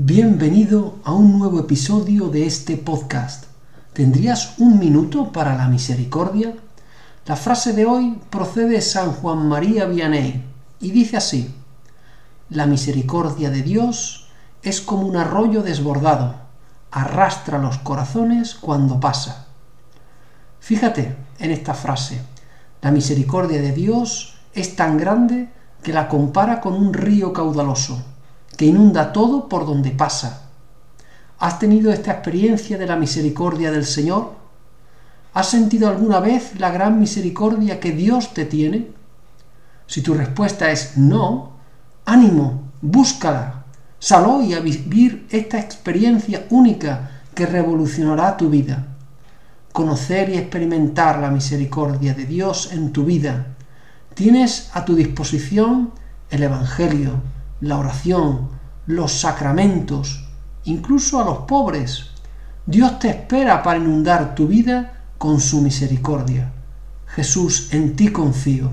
Bienvenido a un nuevo episodio de este podcast. ¿Tendrías un minuto para la misericordia? La frase de hoy procede de San Juan María Vianney y dice así: La misericordia de Dios es como un arroyo desbordado, arrastra los corazones cuando pasa. Fíjate en esta frase. La misericordia de Dios es tan grande que la compara con un río caudaloso que inunda todo por donde pasa. ¿Has tenido esta experiencia de la misericordia del Señor? ¿Has sentido alguna vez la gran misericordia que Dios te tiene? Si tu respuesta es no, ánimo, búscala. Sal hoy a vivir esta experiencia única que revolucionará tu vida. Conocer y experimentar la misericordia de Dios en tu vida. Tienes a tu disposición el Evangelio, la oración, los sacramentos, incluso a los pobres. Dios te espera para inundar tu vida con su misericordia. Jesús, en ti confío.